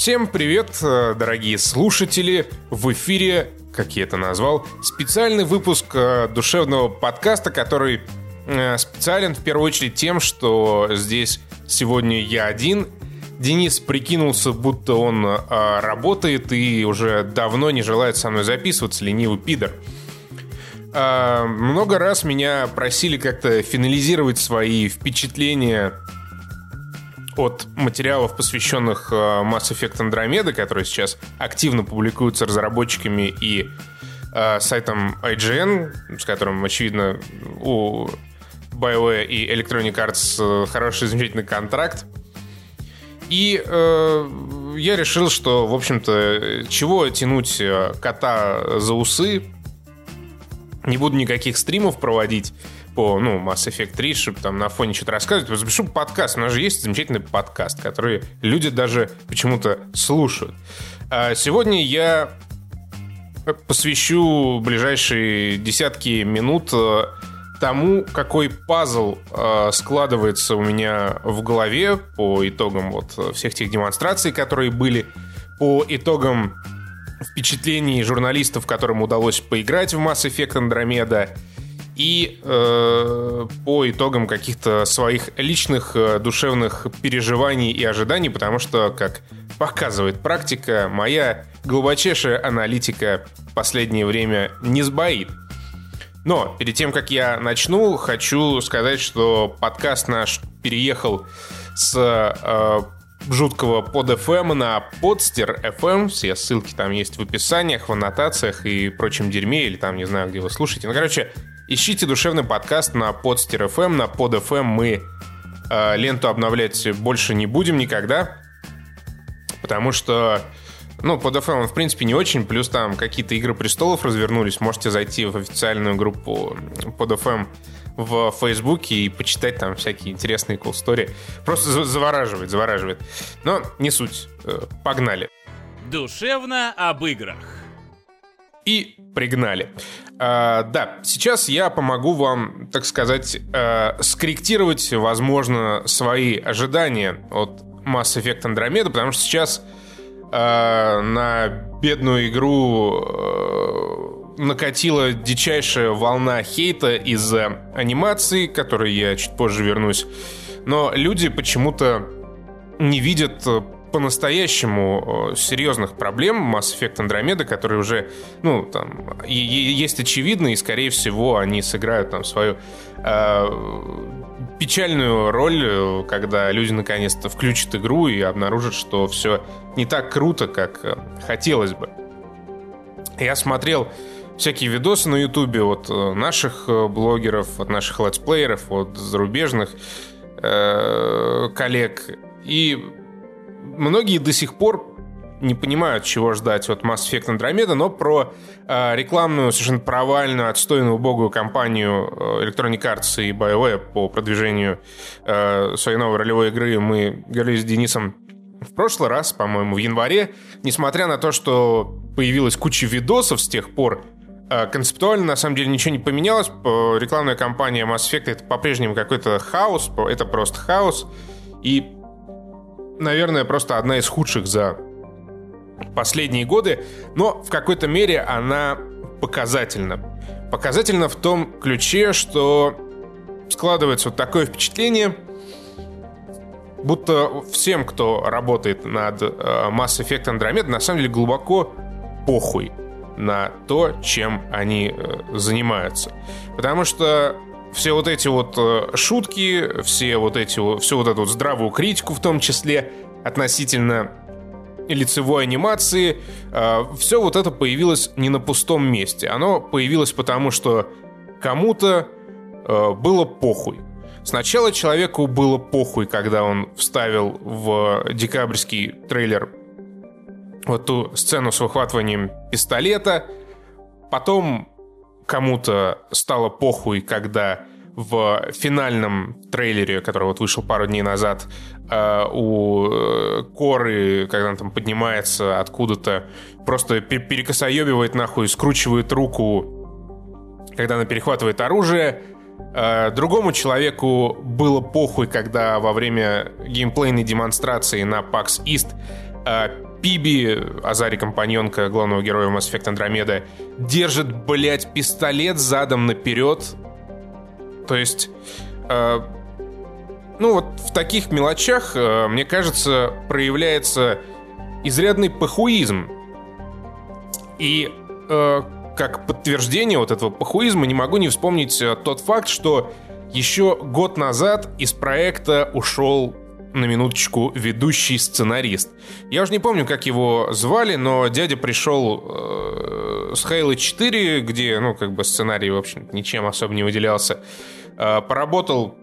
Всем привет, э, дорогие слушатели! В эфире, как я это назвал, специальный выпуск э, душевного подкаста, который э, специален в первую очередь тем, что здесь сегодня я один. Денис прикинулся, будто он работает и уже давно не желает со мной записываться, ленивый пидор. много раз меня просили как-то финализировать свои впечатления от материалов, посвященных э, Mass Effect Andromeda, которые сейчас активно публикуются разработчиками и э, сайтом IGN, с которым, очевидно, у BioWare и Electronic Arts э, хороший, замечательный контракт. И э, я решил, что, в общем-то, чего тянуть э, кота за усы, не буду никаких стримов проводить, по, ну, Mass Effect 3, чтобы там на фоне что-то рассказывать, запишу подкаст. У нас же есть замечательный подкаст, который люди даже почему-то слушают. А сегодня я посвящу ближайшие десятки минут э, тому, какой пазл э, складывается у меня в голове по итогам вот всех тех демонстраций, которые были, по итогам впечатлений журналистов, которым удалось поиграть в Mass Effect Andromeda, и э, по итогам каких-то своих личных э, душевных переживаний и ожиданий, потому что, как показывает практика, моя глубочайшая аналитика в последнее время не сбоит. Но перед тем, как я начну, хочу сказать, что подкаст наш переехал с э, жуткого под FM на подстер FM. Все ссылки там есть в описаниях, в аннотациях и прочем дерьме, или там, не знаю, где вы слушаете. Ну, короче, Ищите душевный подкаст на Podster FM. На Pod FM мы э, ленту обновлять больше не будем никогда. Потому что, ну, под FM он, в принципе, не очень. Плюс там какие-то игры престолов развернулись. Можете зайти в официальную группу под FM в Фейсбуке и почитать там всякие интересные cool story. Просто завораживает, завораживает. Но не суть. Э, погнали. Душевно об играх. И пригнали. А, да, сейчас я помогу вам, так сказать, а, скорректировать, возможно, свои ожидания от Mass Effect Andromeda, потому что сейчас а, на бедную игру а, накатила дичайшая волна хейта из-за анимации, к которой я чуть позже вернусь. Но люди почему-то не видят по-настоящему серьезных проблем Mass Effect Andromeda, которые уже, ну, там, есть очевидно, и, скорее всего, они сыграют там свою э, печальную роль, когда люди наконец-то включат игру и обнаружат, что все не так круто, как э, хотелось бы. Я смотрел всякие видосы на ютубе от э, наших э, блогеров, от наших летсплееров, от зарубежных э, коллег, и многие до сих пор не понимают, чего ждать от Mass Effect Andromeda, но про э, рекламную, совершенно провальную, отстойную, убогую компанию э, Electronic Arts и BioWare по продвижению э, своей новой ролевой игры мы говорили с Денисом в прошлый раз, по-моему, в январе. Несмотря на то, что появилась куча видосов с тех пор, э, концептуально, на самом деле, ничего не поменялось. Рекламная кампания Mass Effect — это по-прежнему какой-то хаос, это просто хаос. И наверное, просто одна из худших за последние годы, но в какой-то мере она показательна. Показательна в том ключе, что складывается вот такое впечатление, будто всем, кто работает над э, Mass Effect Andromeda, на самом деле глубоко похуй на то, чем они э, занимаются. Потому что все вот эти вот э, шутки, все вот эти, все вот эту вот здравую критику в том числе относительно лицевой анимации, э, все вот это появилось не на пустом месте. Оно появилось потому, что кому-то э, было похуй. Сначала человеку было похуй, когда он вставил в декабрьский трейлер вот ту сцену с выхватыванием пистолета. Потом кому-то стало похуй, когда в финальном трейлере, который вот вышел пару дней назад, э, у э, Коры, когда он там поднимается откуда-то, просто перекосоебивает нахуй, скручивает руку, когда она перехватывает оружие. Э, другому человеку было похуй, когда во время геймплейной демонстрации на PAX East Пиби, Азари, компаньонка главного героя Mass Effect Andromeda, держит, блядь, пистолет задом наперед. То есть... Э, ну вот в таких мелочах, э, мне кажется, проявляется изрядный пахуизм. И э, как подтверждение вот этого пахуизма не могу не вспомнить э, тот факт, что еще год назад из проекта ушел на минуточку ведущий сценарист. Я уже не помню, как его звали, но дядя пришел э, с Halo 4, где, ну, как бы сценарий, в общем ничем особо не выделялся. Э, поработал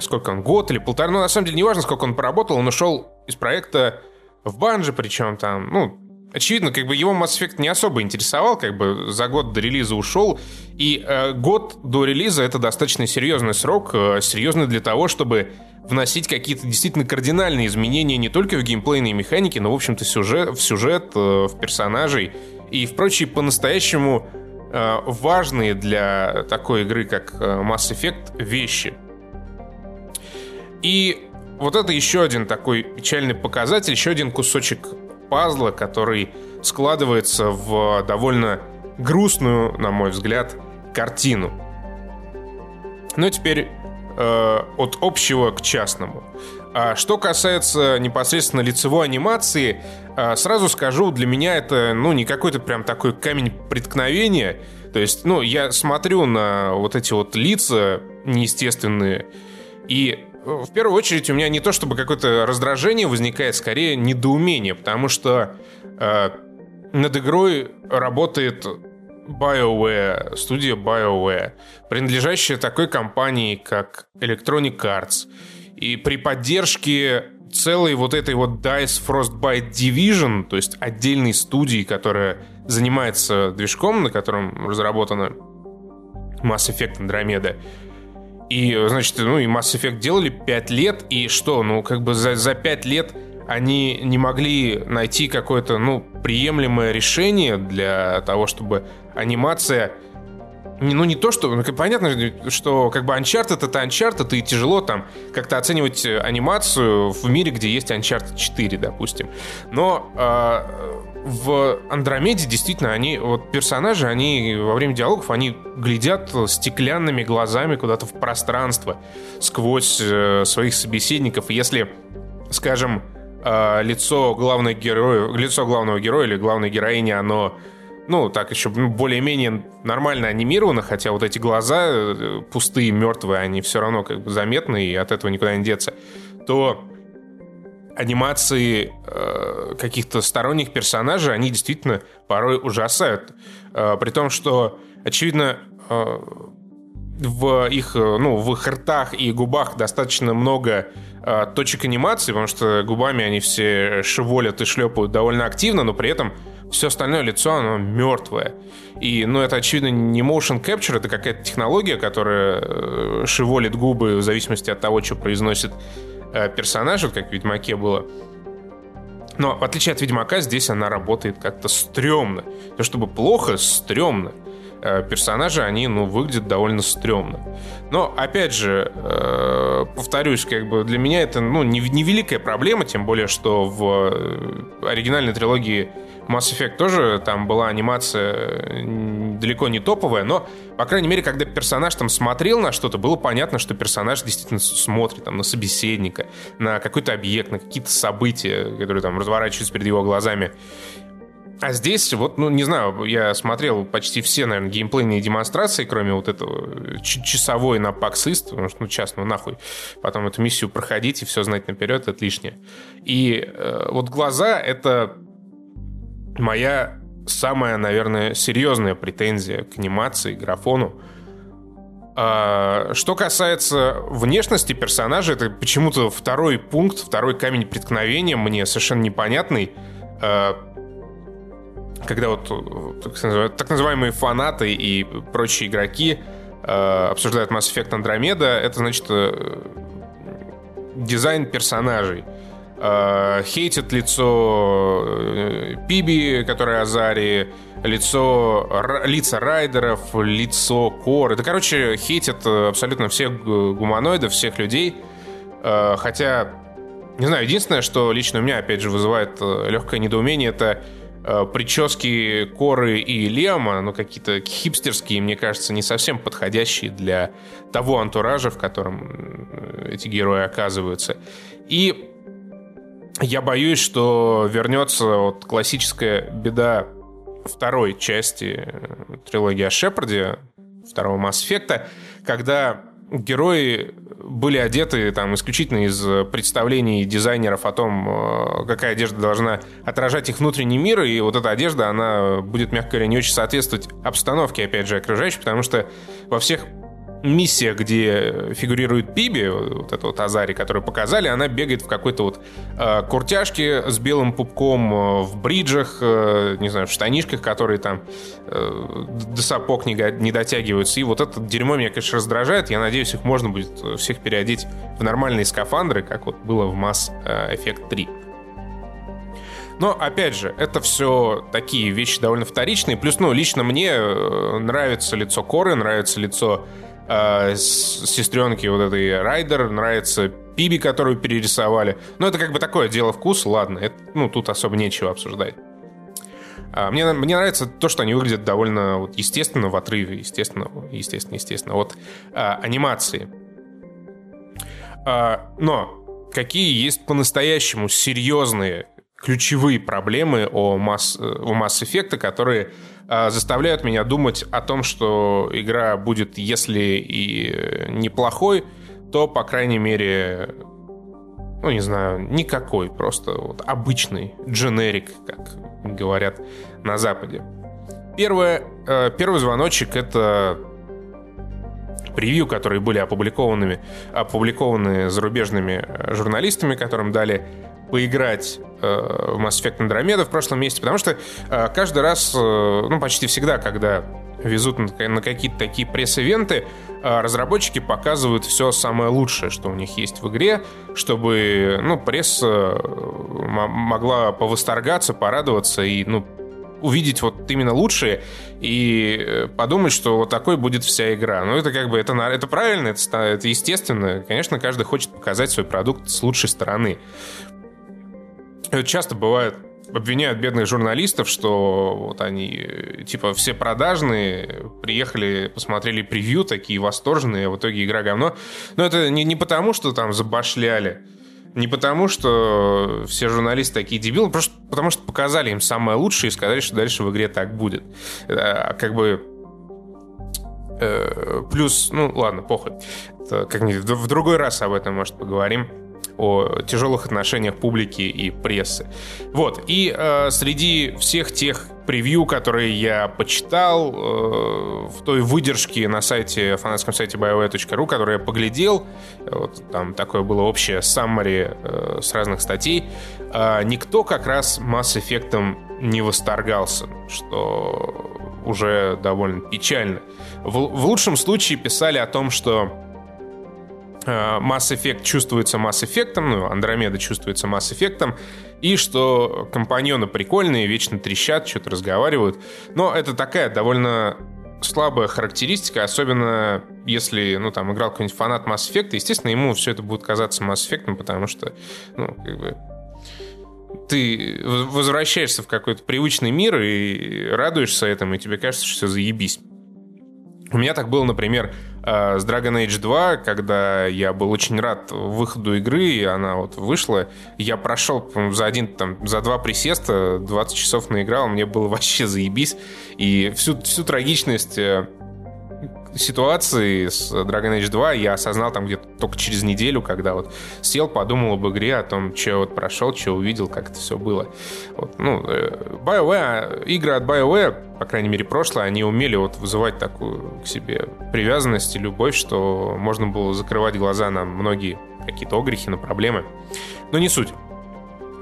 сколько он, год или полтора, ну, на самом деле, не важно, сколько он поработал, он ушел из проекта в банже, причем там, ну, очевидно, как бы его Mass Effect не особо интересовал, как бы за год до релиза ушел, и э, год до релиза это достаточно серьезный срок, э, серьезный для того, чтобы вносить какие-то действительно кардинальные изменения не только в геймплейные механики, но, в общем-то, сюжет, в сюжет, э, в персонажей и в прочие по-настоящему э, важные для такой игры, как э, Mass Effect, вещи. И вот это еще один такой печальный показатель, еще один кусочек пазла, который складывается в довольно грустную, на мой взгляд, картину. Ну, теперь э, от общего к частному. А что касается непосредственно лицевой анимации, э, сразу скажу, для меня это, ну, не какой-то прям такой камень преткновения. То есть, ну, я смотрю на вот эти вот лица неестественные, и в первую очередь у меня не то чтобы какое-то раздражение возникает, скорее недоумение, потому что э, над игрой работает BioWare, студия BioWare, принадлежащая такой компании, как Electronic Arts. И при поддержке целой вот этой вот DICE Frostbite Division, то есть отдельной студии, которая занимается движком, на котором разработана Mass Effect Andromeda, и, значит, ну и Mass Effect делали 5 лет, и что, ну, как бы за, за 5 лет они не могли найти какое-то, ну, приемлемое решение для того, чтобы анимация ну, не то, что... Ну, понятно, что как бы Uncharted — это Uncharted, и тяжело там как-то оценивать анимацию в мире, где есть Uncharted 4, допустим. Но э, в Андромеде действительно они, вот персонажи, они во время диалогов, они глядят стеклянными глазами куда-то в пространство сквозь э, своих собеседников. Если, скажем, э, лицо главного героя, лицо главного героя или главной героини, оно ну, так еще более-менее нормально анимировано, хотя вот эти глаза э, пустые, мертвые, они все равно как бы заметны, и от этого никуда не деться, то анимации э, каких-то сторонних персонажей, они действительно порой ужасают. Э, при том, что, очевидно, э, в их, э, ну, в их ртах и губах достаточно много э, точек анимации, потому что губами они все шеволят и шлепают довольно активно, но при этом все остальное лицо, оно мертвое. И, ну, это, очевидно, не motion capture, это какая-то технология, которая э, шеволит губы в зависимости от того, что произносит Э, персонажа, как в Ведьмаке было. Но в отличие от Ведьмака, здесь она работает как-то стрёмно. То, чтобы плохо, стрёмно. Э, персонажи, они, ну, выглядят довольно стрёмно. Но, опять же, повторюсь, как бы для меня это, ну, невеликая проблема, тем более, что в оригинальной трилогии Mass Effect тоже там была анимация далеко не топовая, но, по крайней мере, когда персонаж там смотрел на что-то, было понятно, что персонаж действительно смотрит там на собеседника, на какой-то объект, на какие-то события, которые там разворачиваются перед его глазами. А здесь, вот, ну, не знаю, я смотрел почти все, наверное, геймплейные демонстрации, кроме вот этого часовой на East, потому что, ну, час, ну, нахуй, потом эту миссию проходить и все знать наперед, это лишнее. И э, вот глаза — это моя самая, наверное, серьезная претензия к анимации, графону. А, что касается внешности персонажа, это почему-то второй пункт, второй камень преткновения мне совершенно непонятный. А, когда вот так называемые фанаты и прочие игроки а, обсуждают Mass Effect Andromeda, это значит э, дизайн персонажей. Э, хейтит лицо э, Пиби, которая Азари, лицо, лица райдеров, лицо Кор. Это, короче, хейтят абсолютно всех гуманоидов, всех людей. Э, хотя Не знаю, единственное, что лично у меня, опять же, вызывает э, легкое недоумение, это э, прически Коры и Лема, ну, какие-то хипстерские, мне кажется, не совсем подходящие для того антуража, в котором э, эти герои оказываются. И я боюсь, что вернется вот классическая беда второй части трилогии о Шепарде, второго Mass Effect, когда герои были одеты там исключительно из представлений дизайнеров о том, э, какая одежда должна отражать их внутренний мир, и вот эта одежда, она будет, мягко говоря, не очень соответствовать обстановке, опять же, окружающей, потому что во всех миссия, где фигурирует Пиби, вот эта вот Азари, которую показали, она бегает в какой-то вот э, куртяжке с белым пупком, э, в бриджах, э, не знаю, в штанишках, которые там э, до сапог не, не дотягиваются. И вот это дерьмо меня, конечно, раздражает. Я надеюсь, их можно будет э, всех переодеть в нормальные скафандры, как вот было в Mass Effect 3. Но, опять же, это все такие вещи довольно вторичные. Плюс, ну, лично мне э, нравится лицо Коры, нравится лицо э, сестренки вот этой Райдер, нравится Пиби, которую перерисовали. Но это как бы такое дело вкуса, ладно, это, ну, тут особо нечего обсуждать. А, мне, мне нравится то, что они выглядят довольно вот, естественно в отрыве, естественно, естественно, естественно, от а, анимации. А, но какие есть по-настоящему серьезные ключевые проблемы о масс, у Mass Effect, которые а, заставляют меня думать о том, что игра будет, если и неплохой, то, по крайней мере, ну, не знаю, никакой, просто вот обычный дженерик, как говорят на Западе. Первое, э, первый звоночек — это превью, которые были опубликованы, опубликованы зарубежными журналистами, которым дали поиграть э, в Mass Effect Andromeda в прошлом месяце, потому что э, каждый раз, э, ну, почти всегда, когда везут на, какие-то такие пресс-ивенты, э, разработчики показывают все самое лучшее, что у них есть в игре, чтобы, ну, пресса могла повосторгаться, порадоваться и, ну, увидеть вот именно лучшее и э, подумать, что вот такой будет вся игра. Ну, это как бы, это, это правильно, это, это естественно. Конечно, каждый хочет показать свой продукт с лучшей стороны. Это часто бывает обвиняют бедных журналистов, что вот они, э, типа, все продажные, приехали, посмотрели превью, такие восторженные, а в итоге игра говно. Но это не, не потому, что там забашляли, не потому, что все журналисты такие дебилы, просто потому что показали им самое лучшее и сказали, что дальше в игре так будет. А, как бы... Э, плюс, ну ладно, похуй. Как-нибудь в другой раз об этом, может, поговорим о тяжелых отношениях публики и прессы. Вот, и э, среди всех тех превью, которые я почитал э, в той выдержке на сайте, фанатском сайте BioWare.ru, который я поглядел, вот, там такое было общее summary э, с разных статей, э, никто как раз Mass Effect не восторгался, что уже довольно печально. В, в лучшем случае писали о том, что Э, Mass Effect чувствуется Mass Effect, ну, Андромеда чувствуется Mass Effect, и что компаньоны прикольные, вечно трещат, что-то разговаривают. Но это такая довольно слабая характеристика, особенно если, ну, там, играл какой-нибудь фанат Mass Effect, естественно, ему все это будет казаться Mass Effect, потому что, ну, как бы, ты возвращаешься в какой-то привычный мир и радуешься этому, и тебе кажется, что все заебись. У меня так было, например, э, с Dragon Age 2, когда я был очень рад выходу игры, и она вот вышла. Я прошел за один, там, за два присеста, 20 часов наиграл, мне было вообще заебись. И всю, всю трагичность э, ситуации с Dragon Age 2 я осознал там где-то только через неделю, когда вот сел, подумал об игре, о том, что вот прошел, что увидел, как это все было. Вот, ну, э, BioWare, игры от BioWare, по крайней мере, прошлое, они умели вот вызывать такую к себе привязанность и любовь, что можно было закрывать глаза на многие какие-то огрехи, на проблемы. Но не суть.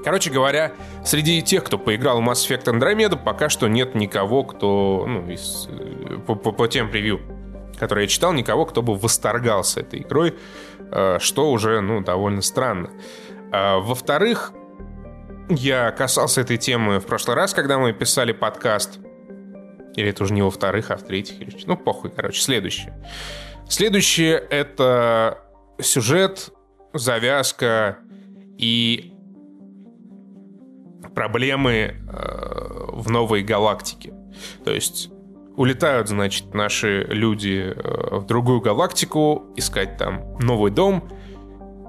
Короче говоря, среди тех, кто поиграл в Mass Effect Andromeda, пока что нет никого, кто, ну, из, э, по, по, по тем превью, который я читал, никого, кто бы восторгался этой игрой, э, что уже, ну, довольно странно. А, во-вторых, я касался этой темы в прошлый раз, когда мы писали подкаст. Или это уже не во-вторых, а в-третьих. Ну, похуй, короче. Следующее. Следующее — это сюжет, завязка и проблемы э, в новой галактике. То есть улетают, значит, наши люди э, в другую галактику, искать там новый дом.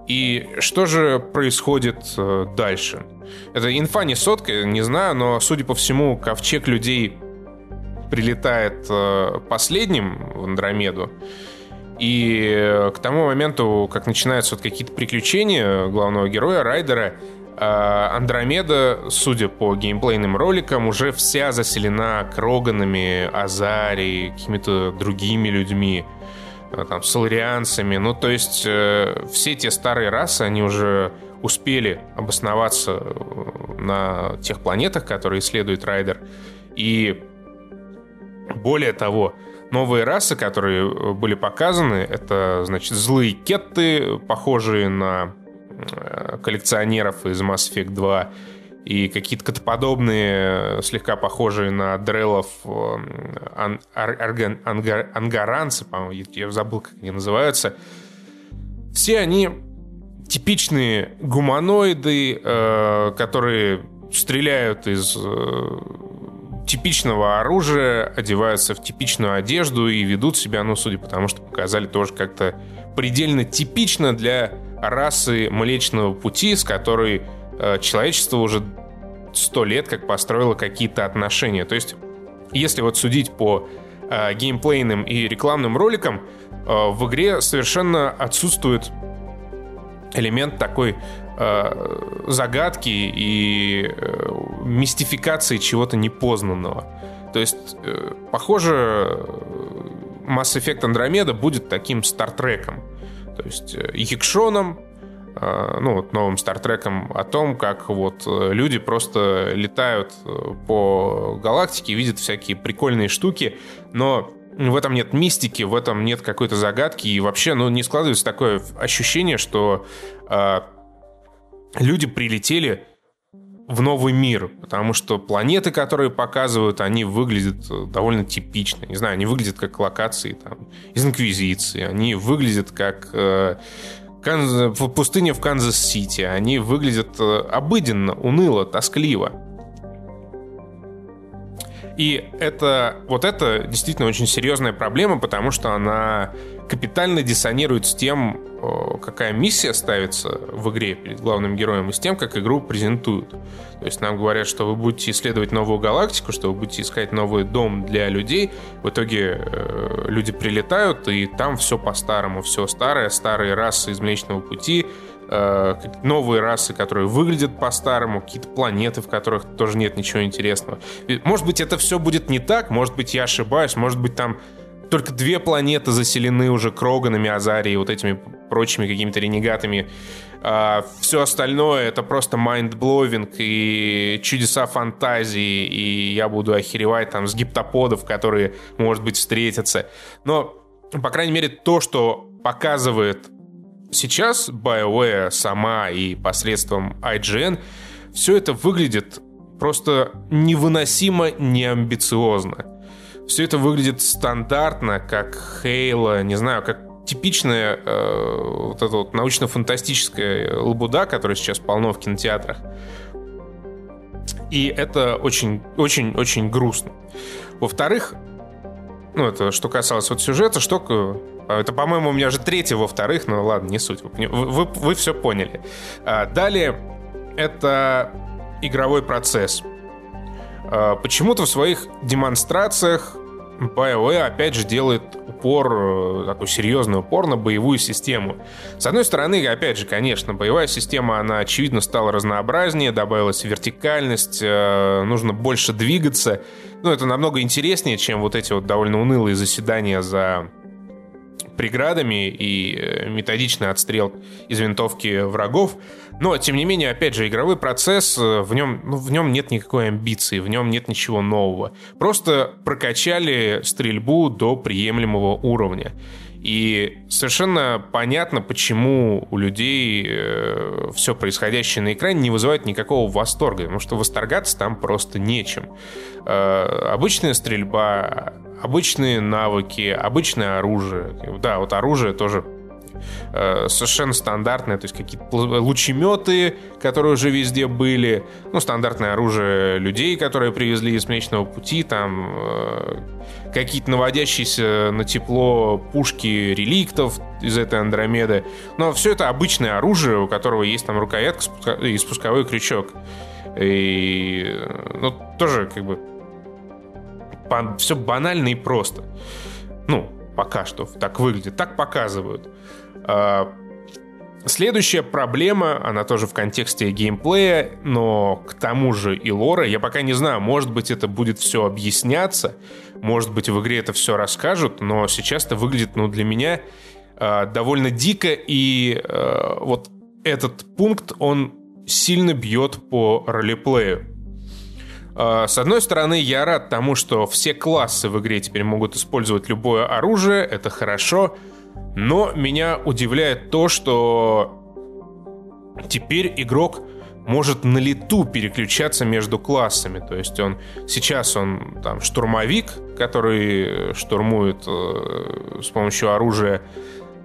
И что же происходит э, дальше? Это инфа не сотка, не знаю, но, судя по всему, ковчег людей прилетает э, последним в Андромеду. И к тому моменту, как начинаются вот какие-то приключения главного героя, Райдера, Андромеда, судя по геймплейным роликам, уже вся заселена Кроганами, Азари, какими-то другими людьми, а, там, соларианцами. Ну, то есть э, все те старые расы, они уже успели обосноваться э, на тех планетах, которые исследует Райдер. И более того, новые расы, которые э, были показаны, это, значит, злые кетты, похожие на коллекционеров из Mass Effect 2 и какие-то котоподобные, слегка похожие на дрелов э, ан, ангар, ангаранцы, по-моему, я забыл, как они называются. Все они типичные гуманоиды, э, которые стреляют из э, типичного оружия, одеваются в типичную одежду и ведут себя, ну, судя по тому, что показали, тоже как-то предельно типично для расы Млечного Пути, с которой э, человечество уже сто лет как построило какие-то отношения. То есть, если вот судить по э, геймплейным и рекламным роликам, э, в игре совершенно отсутствует элемент такой э, загадки и э, мистификации чего-то непознанного. То есть, э, похоже, Mass Effect Andromeda будет таким стартреком. То есть э, Якшоном, э, ну, вот новым Стартреком о том, как вот э, люди просто летают по галактике, видят всякие прикольные штуки, но в этом нет мистики, в этом нет какой-то загадки, и вообще, ну, не складывается такое ощущение, что э, люди прилетели в новый мир, потому что планеты, которые показывают, они выглядят э, довольно типично. Не знаю, они выглядят как локации там, из Инквизиции, они выглядят как э, Канз... пустыня в Канзас-Сити, они выглядят э, обыденно, уныло, тоскливо. И это, вот это действительно очень серьезная проблема, потому что она капитально диссонирует с тем, какая миссия ставится в игре перед главным героем, и с тем, как игру презентуют. То есть нам говорят, что вы будете исследовать новую галактику, что вы будете искать новый дом для людей. В итоге э, люди прилетают, и там все по-старому, все старое, старые расы из Млечного Пути, э, новые расы, которые выглядят по-старому, какие-то планеты, в которых тоже нет ничего интересного. Может быть, это все будет не так, может быть, я ошибаюсь, может быть, там только две планеты заселены уже Кроганами, Азари, вот этими прочими какими-то ренегатами. А все остальное это просто mind-blowing и чудеса фантазии, и я буду охеревать там с гептаподов, которые, может быть, встретятся. Но, по крайней мере, то, что показывает сейчас BioWare сама и посредством IGN, все это выглядит просто невыносимо неамбициозно. Все это выглядит стандартно, как Хейла, не знаю, как типичная э, вот эта вот научно-фантастическая лабуда, которая сейчас полно в кинотеатрах. И это очень, очень, очень грустно. Во-вторых, ну, это что касалось вот сюжета, что... Это, по-моему, у меня же третий во-вторых, но ладно, не суть. Вы, вы, вы все поняли. А, далее, это игровой процесс. А, почему-то в своих демонстрациях BioWare опять же делает упор, э, такой серьезный упор на боевую систему. С одной стороны, опять же, конечно, боевая система, она очевидно стала разнообразнее, добавилась вертикальность, э, нужно больше двигаться. Ну, это намного интереснее, чем вот эти вот довольно унылые заседания за преградами и э, методичный отстрел из винтовки врагов. Но, тем не менее, опять же, игровой процесс, э, в нем, ну, в нем нет никакой амбиции, в нем нет ничего нового. Просто прокачали стрельбу до приемлемого уровня. И совершенно понятно, почему у людей э, все происходящее на экране не вызывает никакого восторга, потому что восторгаться там просто нечем. Э, обычная стрельба, обычные навыки, обычное оружие. Да, вот оружие тоже э, совершенно стандартное, то есть какие-то лучеметы, которые уже везде были, ну, стандартное оружие людей, которые привезли из Млечного Пути, там э, какие-то наводящиеся на тепло пушки реликтов из этой Андромеды. Но все это обычное оружие, у которого есть там рукоятка и спусковой крючок. И, ну, тоже как бы все банально и просто. Ну, пока что так выглядит, так показывают. А, следующая проблема, она тоже в контексте геймплея, но к тому же и лора. Я пока не знаю, может быть, это будет все объясняться, может быть, в игре это все расскажут, но сейчас это выглядит, ну, для меня э, довольно дико, и э, вот этот пункт, он сильно бьет по ролеплею. Э, с одной стороны, я рад тому, что все классы в игре теперь могут использовать любое оружие, это хорошо, но меня удивляет то, что теперь игрок может на лету переключаться между классами. То есть он сейчас он там штурмовик, который штурмует э, с помощью оружия.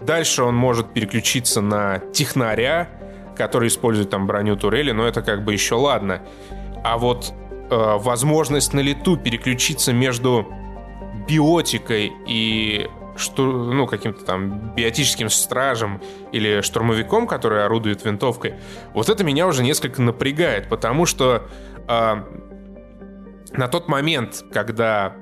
Дальше он может переключиться на технаря, который использует там броню турели, но это как бы еще ладно. А вот э, возможность на лету переключиться между биотикой и что, ну, каким-то там биотическим стражем или штурмовиком, который орудует винтовкой, вот это меня уже несколько напрягает, потому что э, на тот момент, когда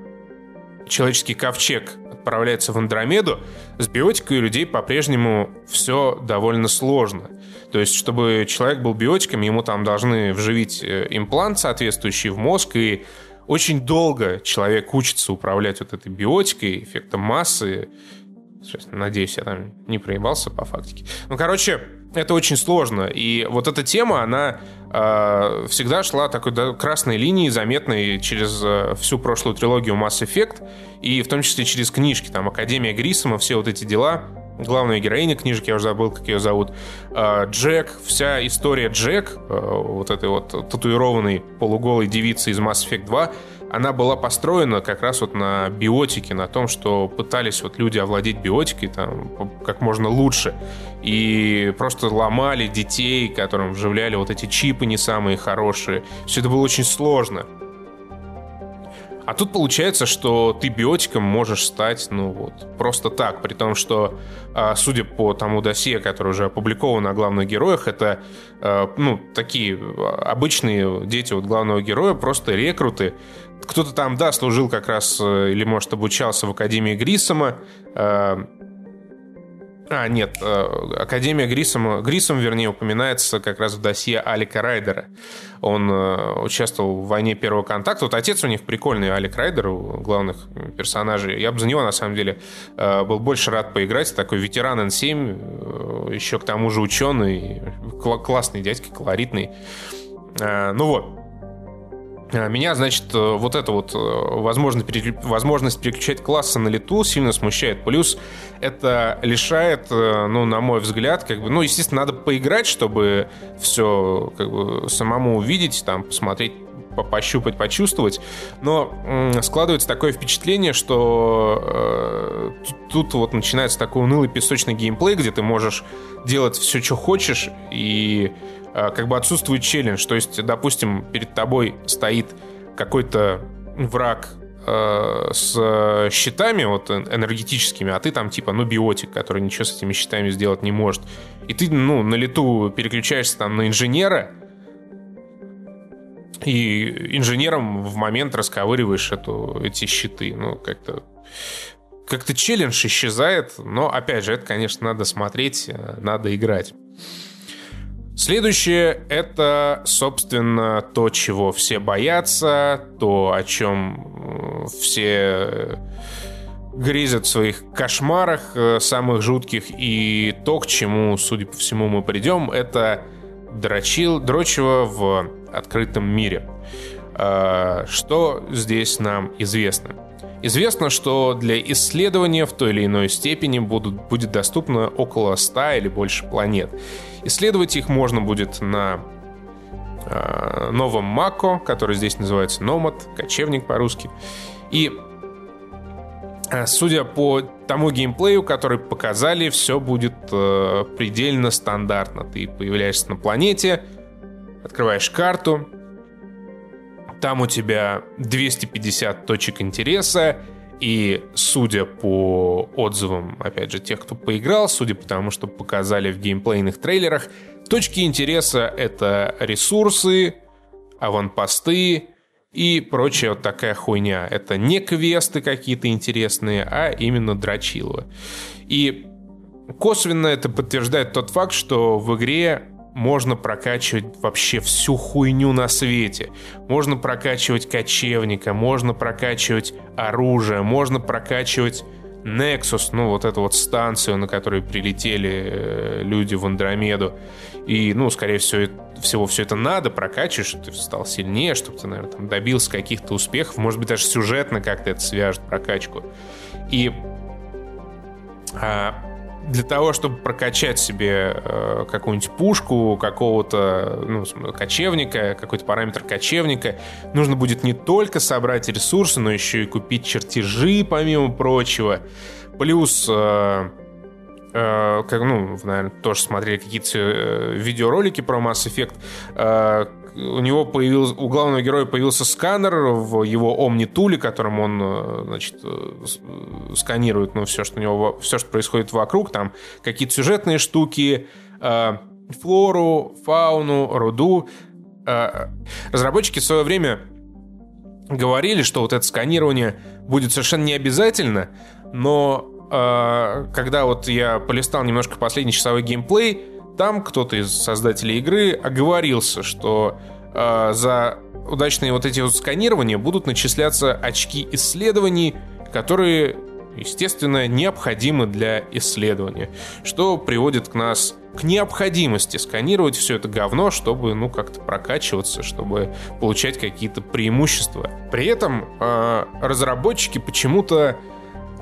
человеческий ковчег отправляется в Андромеду, с биотикой у людей по-прежнему все довольно сложно. То есть, чтобы человек был биотиком, ему там должны вживить э, имплант соответствующий в мозг, и очень долго человек учится управлять вот этой биотикой, эффектом массы. Надеюсь, я там не проебался по фактике. Ну, короче, это очень сложно. И вот эта тема, она э, всегда шла такой да, красной линией, заметной через э, всю прошлую трилогию Mass Effect, и в том числе через книжки, там, Академия Грисома, все вот эти дела главная героиня книжки, я уже забыл, как ее зовут, а, Джек, вся история Джек, а, вот этой вот татуированной полуголой девицы из Mass Effect 2, она была построена как раз вот на биотике, на том, что пытались вот люди овладеть биотикой там как можно лучше. И просто ломали детей, которым вживляли вот эти чипы не самые хорошие. Все это было очень сложно. А тут получается, что ты биотиком можешь стать, ну вот, просто так, при том, что, а, судя по тому досье, которое уже опубликовано о главных героях, это, а, ну, такие обычные дети вот главного героя, просто рекруты. Кто-то там, да, служил как раз, э, или, может, обучался в Академии Грисома, а, нет, э, Академия Грисом, Грисом, вернее, упоминается как раз в досье Алика Райдера. Он э, участвовал в войне первого контакта. Вот отец у них прикольный, Алик Райдер, главных персонажей. Я бы за него, на самом деле, э, был больше рад поиграть. Такой ветеран N7, еще к тому же ученый, классный дядька, колоритный. Ну вот, меня, значит, э, вот эта вот э, возможность, возможность переключать классы на лету сильно смущает. Плюс это лишает, э, ну, на мой взгляд, как бы, ну, естественно, надо поиграть, чтобы все как бы самому увидеть, там, посмотреть пощупать, почувствовать. Но складывается такое впечатление, что э, тут, вот начинается такой унылый песочный геймплей, где ты можешь делать все, что хочешь, и Э, как бы отсутствует челлендж. То есть, допустим, перед тобой стоит какой-то враг э, с щитами вот энергетическими, а ты там типа, ну, биотик, который ничего с этими щитами сделать не может. И ты, ну, на лету переключаешься там на инженера, и инженером в момент расковыриваешь эту, эти щиты. Ну, как-то как-то челлендж исчезает, но, опять же, это, конечно, надо смотреть, э, надо играть. Следующее — это, собственно, то, чего все боятся, то, о чем все грезят в своих кошмарах э, самых жутких, и то, к чему, судя по всему, мы придем, это дрочил, дрочево в открытом мире. Э, что здесь нам известно? Известно, что для исследования в той или иной степени будут, будет доступно около 100 или больше планет. Исследовать их можно будет на э, новом Мако, который здесь называется Номад, кочевник по-русски. И А, судя по тому геймплею, который показали, все будет э, предельно стандартно. Ты появляешься на планете, открываешь карту, там у тебя 250 точек интереса, и судя по отзывам, опять же, тех, кто поиграл, судя по тому, что показали в геймплейных трейлерах, точки интереса — это ресурсы, аванпосты и прочая вот такая хуйня. Это не квесты какие-то интересные, а именно дрочилово. И косвенно это подтверждает тот факт, что в игре можно прокачивать вообще всю хуйню на свете. Можно прокачивать кочевника, можно прокачивать оружие, можно прокачивать Nexus, ну вот эту вот станцию, на которой прилетели э, люди в Андромеду. И, ну, скорее всего, всего все это надо прокачивать, чтобы ты стал сильнее, чтобы ты, наверное, там, добился каких-то успехов. Может быть, даже сюжетно как-то это свяжет прокачку. И а, для того, чтобы прокачать себе э, какую-нибудь пушку, какого-то ну, кочевника, какой-то параметр кочевника, нужно будет не только собрать ресурсы, но еще и купить чертежи, помимо прочего. Плюс, э, э, как, ну, наверное, тоже смотрели какие-то э, видеоролики про Mass Effect, э, у него появился, у главного героя появился сканер в его Omni-туле, которым он, э, значит, э, э, сканирует, ну, все, что у него, все, что происходит вокруг, там какие-то сюжетные штуки, флору, фауну, руду. Разработчики в свое время говорили, что вот это сканирование будет совершенно не обязательно, но когда вот я полистал немножко последний часовой геймплей, там кто-то из создателей игры оговорился, что э, за удачные вот эти вот сканирования будут начисляться очки исследований, которые, естественно, необходимы для исследования, что приводит к нас к необходимости сканировать все это говно, чтобы, ну, как-то прокачиваться, чтобы получать какие-то преимущества. При этом э, разработчики почему-то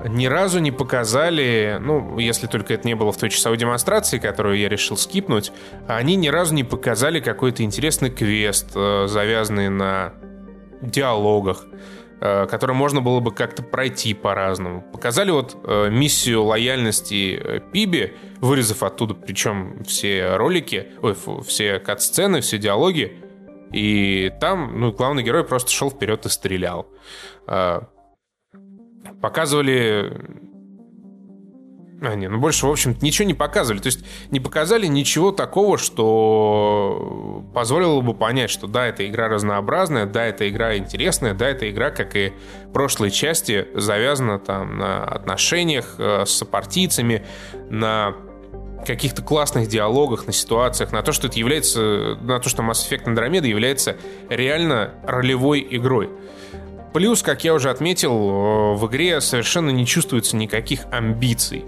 ни разу не показали, ну, если только это не было в той часовой демонстрации, которую я решил скипнуть, они ни разу не показали какой-то интересный квест, э, завязанный на диалогах, э, который можно было бы как-то пройти по-разному. Показали вот э, миссию лояльности Пиби, вырезав оттуда, причем все ролики, ой, все кат-сцены, все диалоги, и там, ну, главный герой просто шел вперед и стрелял показывали... А, не, ну больше, в общем ничего не показывали. То есть не показали ничего такого, что позволило бы понять, что да, эта игра разнообразная, да, эта игра интересная, да, эта игра, как и прошлые части, завязана там на отношениях э, с сопартийцами, на каких-то классных диалогах, на ситуациях, на то, что это является, на то, что Mass Effect Andromeda является реально ролевой игрой. Плюс, как я уже отметил, э, в игре совершенно не чувствуется никаких амбиций.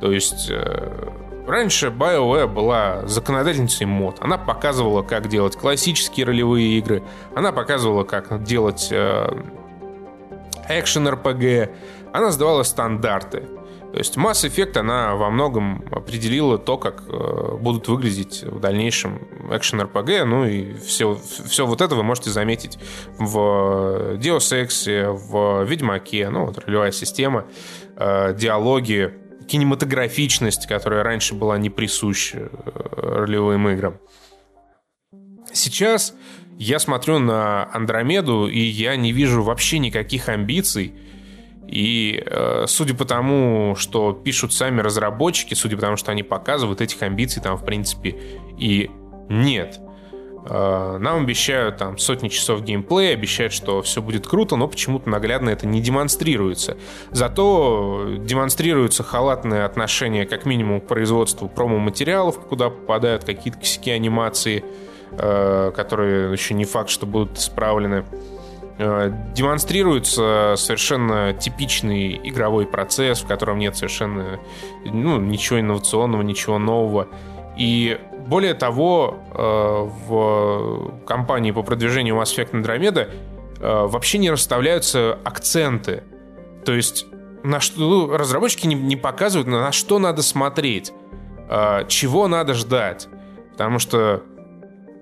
То есть э, раньше BioWare была законодательницей мод. Она показывала, как делать классические ролевые игры. Она показывала, как делать экшен RPG. Она сдавала стандарты. То есть Mass Effect, она во многом определила то, как э, будут выглядеть в дальнейшем экшен RPG, ну и все, все вот это вы можете заметить в Deus Ex, в Ведьмаке, ну вот ролевая система, э, диалоги, кинематографичность, которая раньше была не присуща э, ролевым играм. Сейчас я смотрю на Андромеду, и я не вижу вообще никаких амбиций и э, судя по тому, что пишут сами разработчики, судя по тому, что они показывают, этих амбиций там, в принципе, и нет. Э, нам обещают там сотни часов геймплея, обещают, что все будет круто, но почему-то наглядно это не демонстрируется. Зато демонстрируется халатное отношение как минимум к производству промо-материалов, куда попадают какие-то косяки анимации, э, которые еще не факт, что будут исправлены. Демонстрируется совершенно типичный игровой процесс, в котором нет совершенно ну, ничего инновационного, ничего нового. И более того, э, в компании по продвижению Mass Effect Andromeda э, вообще не расставляются акценты. То есть на что ну, разработчики не, не показывают, на что надо смотреть, чего надо ждать. Потому что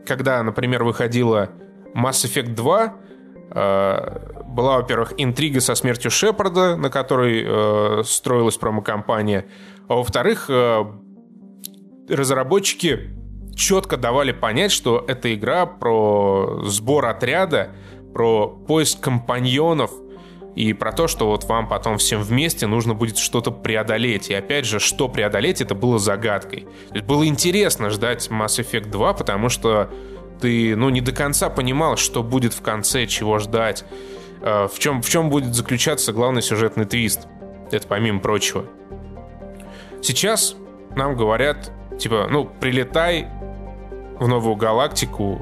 когда, например, выходила Mass Effect 2, Э, была, во-первых, интрига со смертью Шепарда, на которой э, строилась промо-компания. А во-вторых, э, разработчики четко давали понять, что эта игра про сбор отряда, про поиск компаньонов и про то, что вот вам потом всем вместе нужно будет что-то преодолеть. И опять же, что преодолеть, это было загадкой. Было интересно ждать Mass Effect 2, потому что ты, ну, не до конца понимал, что будет в конце, чего ждать, э, в чем, в чем будет заключаться главный сюжетный твист. Это помимо прочего. Сейчас нам говорят, типа, ну, прилетай в новую галактику,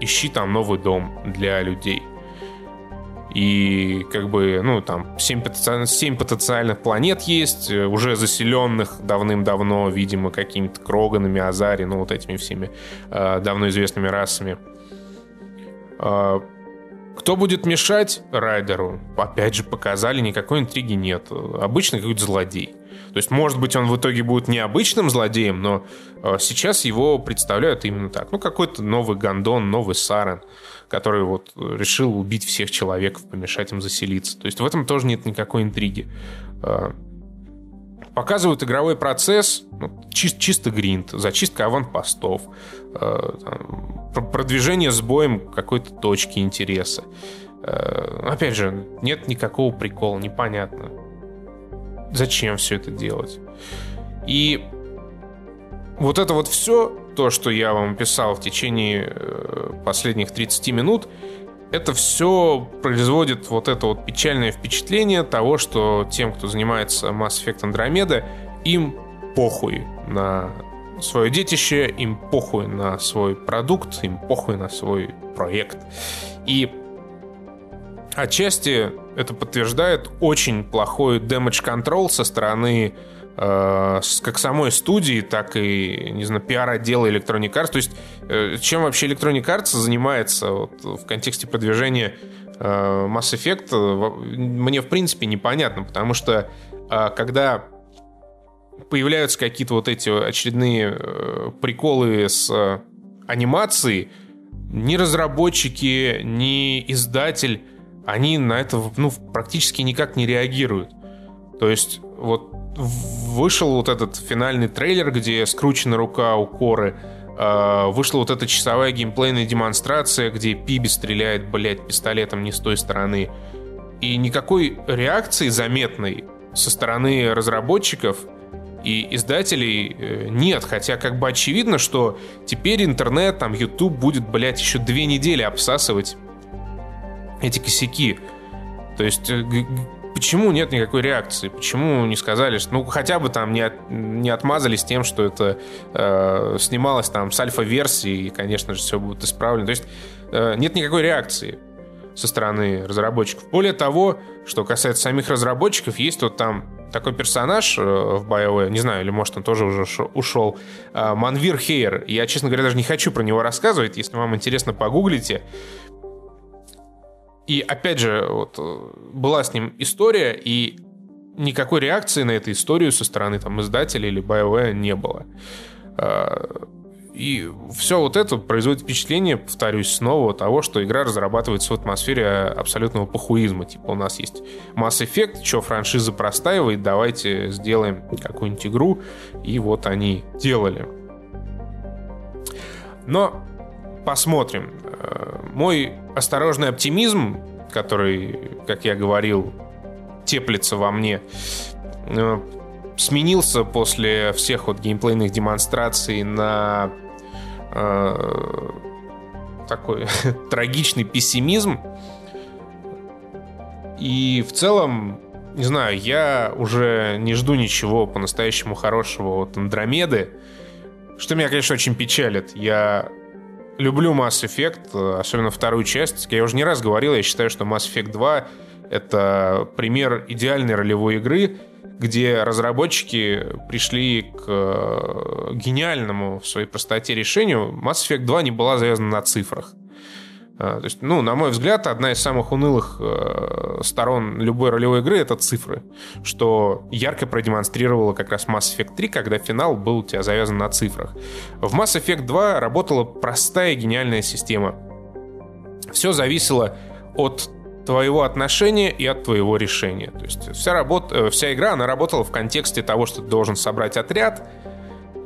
ищи там новый дом для людей. И как бы, ну, там 7, потенциальных, 7 потенциальных планет есть, э, уже заселенных давным-давно, видимо, какими-то Кроганами, Азари, ну, вот этими всеми э, давно известными расами. Э, кто будет мешать Райдеру? Опять же, показали, никакой интриги нет. Обычный какой-то злодей. То есть, может быть, он в итоге будет необычным злодеем, но э, сейчас его представляют именно так. Ну, какой-то новый Гондон, новый Сарен, который вот решил убить всех человек, помешать им заселиться. То есть в этом тоже нет никакой интриги. Э, показывают игровой процесс, ну, чис- чисто гринд, зачистка аванпостов, э, там, продвижение с боем какой-то точки интереса. Опять же, нет никакого прикола, непонятно зачем все это делать. И вот это вот все, то, что я вам писал в течение э, последних 30 минут, это все производит вот это вот печальное впечатление того, что тем, кто занимается Mass Effect Andromeda, им похуй на свое детище, им похуй на свой продукт, им похуй на свой проект. И Отчасти это подтверждает очень плохой damage control со стороны э, как самой студии, так и, не знаю, пиар-отдела Electronic Arts. То есть, э, чем вообще Electronic Arts занимается вот, в контексте продвижения э, Mass Effect, э, мне, в принципе, непонятно, потому что э, когда появляются какие-то вот эти очередные э, приколы с э, анимацией, ни разработчики, ни издатель они на это ну, практически никак не реагируют. То есть вот вышел вот этот финальный трейлер, где скручена рука у Коры, э, вышла вот эта часовая геймплейная демонстрация, где Пиби стреляет, блядь, пистолетом не с той стороны. И никакой реакции заметной со стороны разработчиков и издателей э, нет, хотя как бы очевидно, что теперь интернет, там, YouTube будет, блядь, еще две недели обсасывать эти косяки. То есть э, почему нет никакой реакции? Почему не сказали, что ну хотя бы там не, от, не отмазались тем, что это э, снималось там с альфа-версии, и, конечно же, все будет исправлено. То есть э, нет никакой реакции со стороны разработчиков. Более того, что касается самих разработчиков, есть вот там такой персонаж э, в BioWare, не знаю, или может он тоже уже ушел, э, Манвир Хейер. Я, честно говоря, даже не хочу про него рассказывать. Если вам интересно, погуглите. И опять же, вот, была с ним история, и никакой реакции на эту историю со стороны там, издателя или BioWare не было. А, и все вот это производит впечатление, повторюсь снова, того, что игра разрабатывается в атмосфере абсолютного похуизма. Типа у нас есть Mass Effect, что франшиза простаивает, давайте сделаем какую-нибудь игру. И вот они делали. Но посмотрим. Э, мой осторожный оптимизм, который, как я говорил, теплится во мне, э, сменился после всех вот геймплейных демонстраций на э, такой трагичный пессимизм. И в целом, не знаю, я уже не жду ничего по-настоящему хорошего от Андромеды. Что меня, конечно, очень печалит. Я люблю Mass Effect, особенно вторую часть. Я уже не раз говорил, я считаю, что Mass Effect 2 — это пример идеальной ролевой игры, где разработчики пришли к э, гениальному в своей простоте решению. Mass Effect 2 не была завязана на цифрах. А, то есть, ну, на мой взгляд, одна из самых унылых э, сторон любой ролевой игры — это цифры, что ярко продемонстрировало как раз Mass Effect 3, когда финал был у тебя завязан на цифрах. В Mass Effect 2 работала простая гениальная система. Все зависело от твоего отношения и от твоего решения. То есть вся, работа, э, вся игра, она работала в контексте того, что ты должен собрать отряд,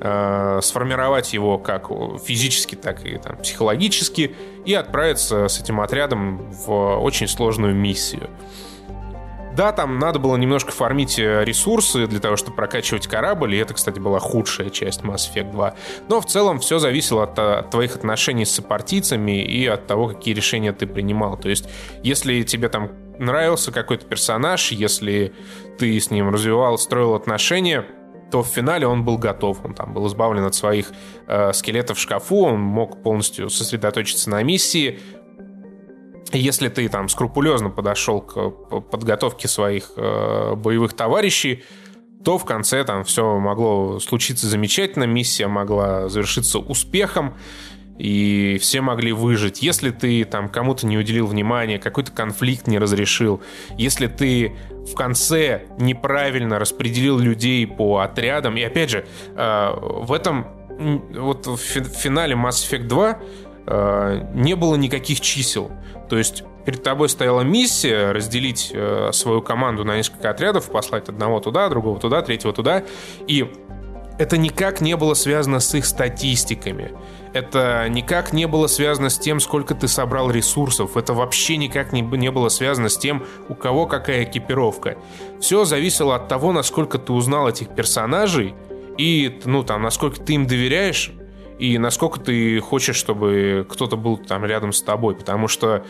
э, сформировать его как физически, так и там, психологически, и отправиться с этим отрядом в очень сложную миссию. Да, там надо было немножко фармить э, ресурсы для того, чтобы прокачивать корабль, и это, кстати, была худшая часть Mass Effect 2. Но в целом все зависело от, от твоих отношений с сопартийцами и от того, какие решения ты принимал. То есть, если тебе там нравился какой-то персонаж, если ты с ним развивал, строил отношения, то в финале он был готов. Он там был избавлен от своих э, скелетов в шкафу, он мог полностью сосредоточиться на миссии, если ты там скрупулезно подошел к подготовке своих э, боевых товарищей, то в конце там все могло случиться замечательно, миссия могла завершиться успехом, и все могли выжить. Если ты там кому-то не уделил внимания, какой-то конфликт не разрешил, если ты в конце неправильно распределил людей по отрядам, и опять же, э, в этом вот в финале Mass Effect 2 э, не было никаких чисел. То есть перед тобой стояла миссия разделить э, свою команду на несколько отрядов, послать одного туда, другого туда, третьего туда. И это никак не было связано с их статистиками. Это никак не было связано с тем, сколько ты собрал ресурсов. Это вообще никак не, не было связано с тем, у кого какая экипировка. Все зависело от того, насколько ты узнал этих персонажей и, ну, там, насколько ты им доверяешь и насколько ты хочешь, чтобы кто-то был там рядом с тобой, потому что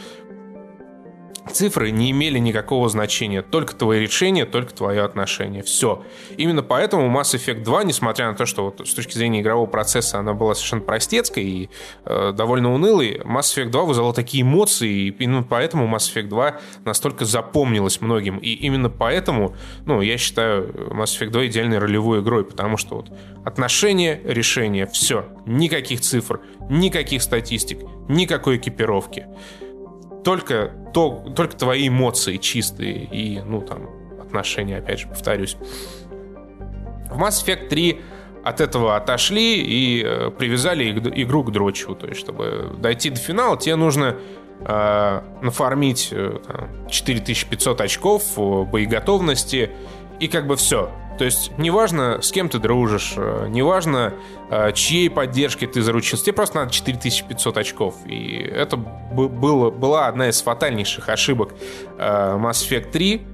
Цифры не имели никакого значения, только твои решения, только твое отношение. Все. Именно поэтому Mass Effect 2, несмотря на то, что вот с точки зрения игрового процесса она была совершенно простецкой и э, довольно унылой, Mass Effect 2 вызвала такие эмоции, и именно поэтому Mass Effect 2 настолько запомнилась многим. И именно поэтому, ну, я считаю Mass Effect 2 идеальной ролевой игрой, потому что вот отношения, решения, все. Никаких цифр, никаких статистик, никакой экипировки только, то, только твои эмоции чистые и, ну, там, отношения, опять же, повторюсь. В Mass Effect 3 от этого отошли и э, привязали игру к дрочу. То есть, чтобы дойти до финала, тебе нужно э, нафармить э, 4500 очков боеготовности, и как бы все. То есть неважно, с кем ты дружишь, э, неважно, э, чьей поддержки ты заручился, тебе просто надо 4500 очков. И это было, была одна из фатальнейших ошибок э, Mass Effect 3,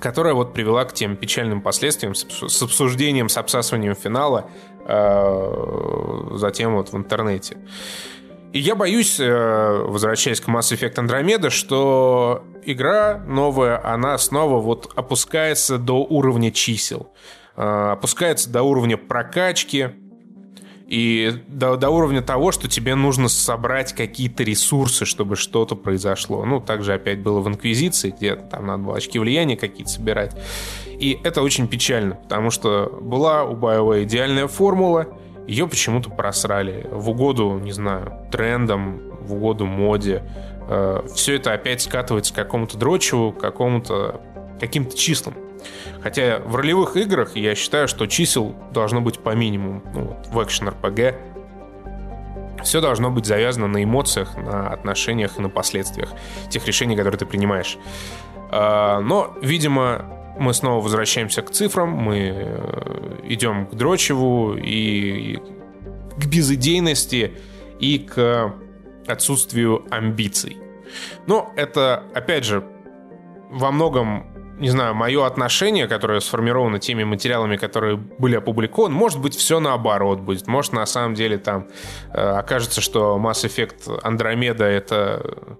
которая вот привела к тем печальным последствиям с обсуждением, с обсасыванием финала затем вот в интернете. И я боюсь, возвращаясь к Mass Effect Andromeda, что игра новая, она снова вот опускается до уровня чисел. А, опускается до уровня прокачки, и до, до уровня того, что тебе нужно собрать какие-то ресурсы, чтобы что-то произошло. Ну, также опять было в Инквизиции, где там надо было очки влияния какие-то собирать. И это очень печально, потому что была у BioWare идеальная формула, ее почему-то просрали в угоду, не знаю, трендам, в угоду моде. Э, все это опять скатывается к какому-то дрочеву, к какому-то каким-то числам. Хотя в ролевых играх я считаю, что чисел должно быть по минимуму. Ну, вот, в экшен RPG все должно быть завязано на эмоциях, на отношениях и на последствиях тех решений, которые ты принимаешь. Э, но, видимо, мы снова возвращаемся к цифрам, мы э, идем к дрочеву и к безыдейности и к отсутствию амбиций. Но это, опять же, во многом, не знаю, мое отношение, которое сформировано теми материалами, которые были опубликованы, может быть, все наоборот будет. Может, на самом деле там э, окажется, что Mass Effect Andromeda — это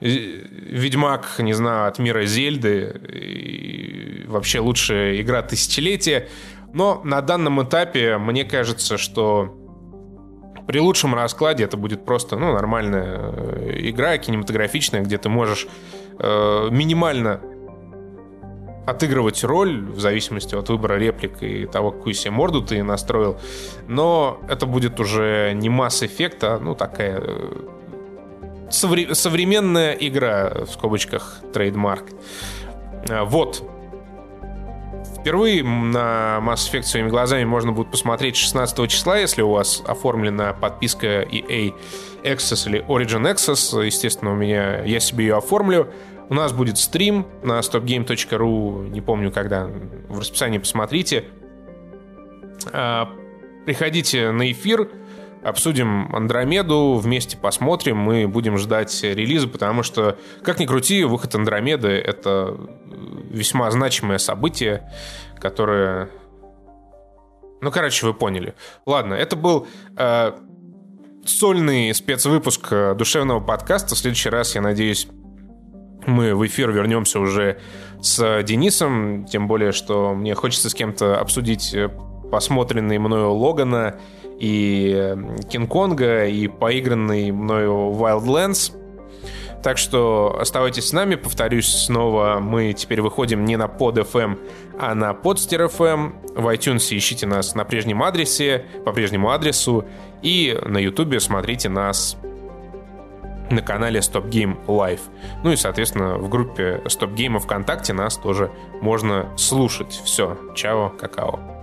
Ведьмак, не знаю, от мира Зельды, и вообще лучшая игра тысячелетия. Но на данном этапе мне кажется, что при лучшем раскладе это будет просто ну, нормальная э, игра, кинематографичная, где ты можешь э, минимально отыгрывать роль в зависимости от выбора реплик и того, какую себе морду ты настроил. Но это будет уже не масс эффекта, ну такая э, совре- современная игра в скобочках трейдмарк. Э, вот. впервые на Mass Effect своими глазами можно будет посмотреть 16 числа, если у вас оформлена подписка EA Access или Origin Access. Естественно, у меня я себе ее оформлю. У нас будет стрим на stopgame.ru, не помню когда, в расписании посмотрите. А, приходите на эфир, обсудим Андромеду, вместе посмотрим, мы будем ждать релиза, потому что, как ни крути, выход Андромеды — это весьма значимое событие, которое... Ну, короче, вы поняли. Ладно, это был э, сольный спецвыпуск э, душевного подкаста. В следующий раз, я надеюсь, мы в эфир вернемся уже с Денисом, тем более, что мне хочется с кем-то обсудить э, посмотренный мною Логана и Кинг-Конга, и поигранный мною Wildlands. Так что оставайтесь с нами. Повторюсь снова, мы теперь выходим не на под FM, а на подстер FM. В iTunes ищите нас на прежнем адресе, по прежнему адресу. И на YouTube смотрите нас на канале Stop Game Live. Ну и, соответственно, в группе Stop Game ВКонтакте нас тоже можно слушать. Все, чао, какао.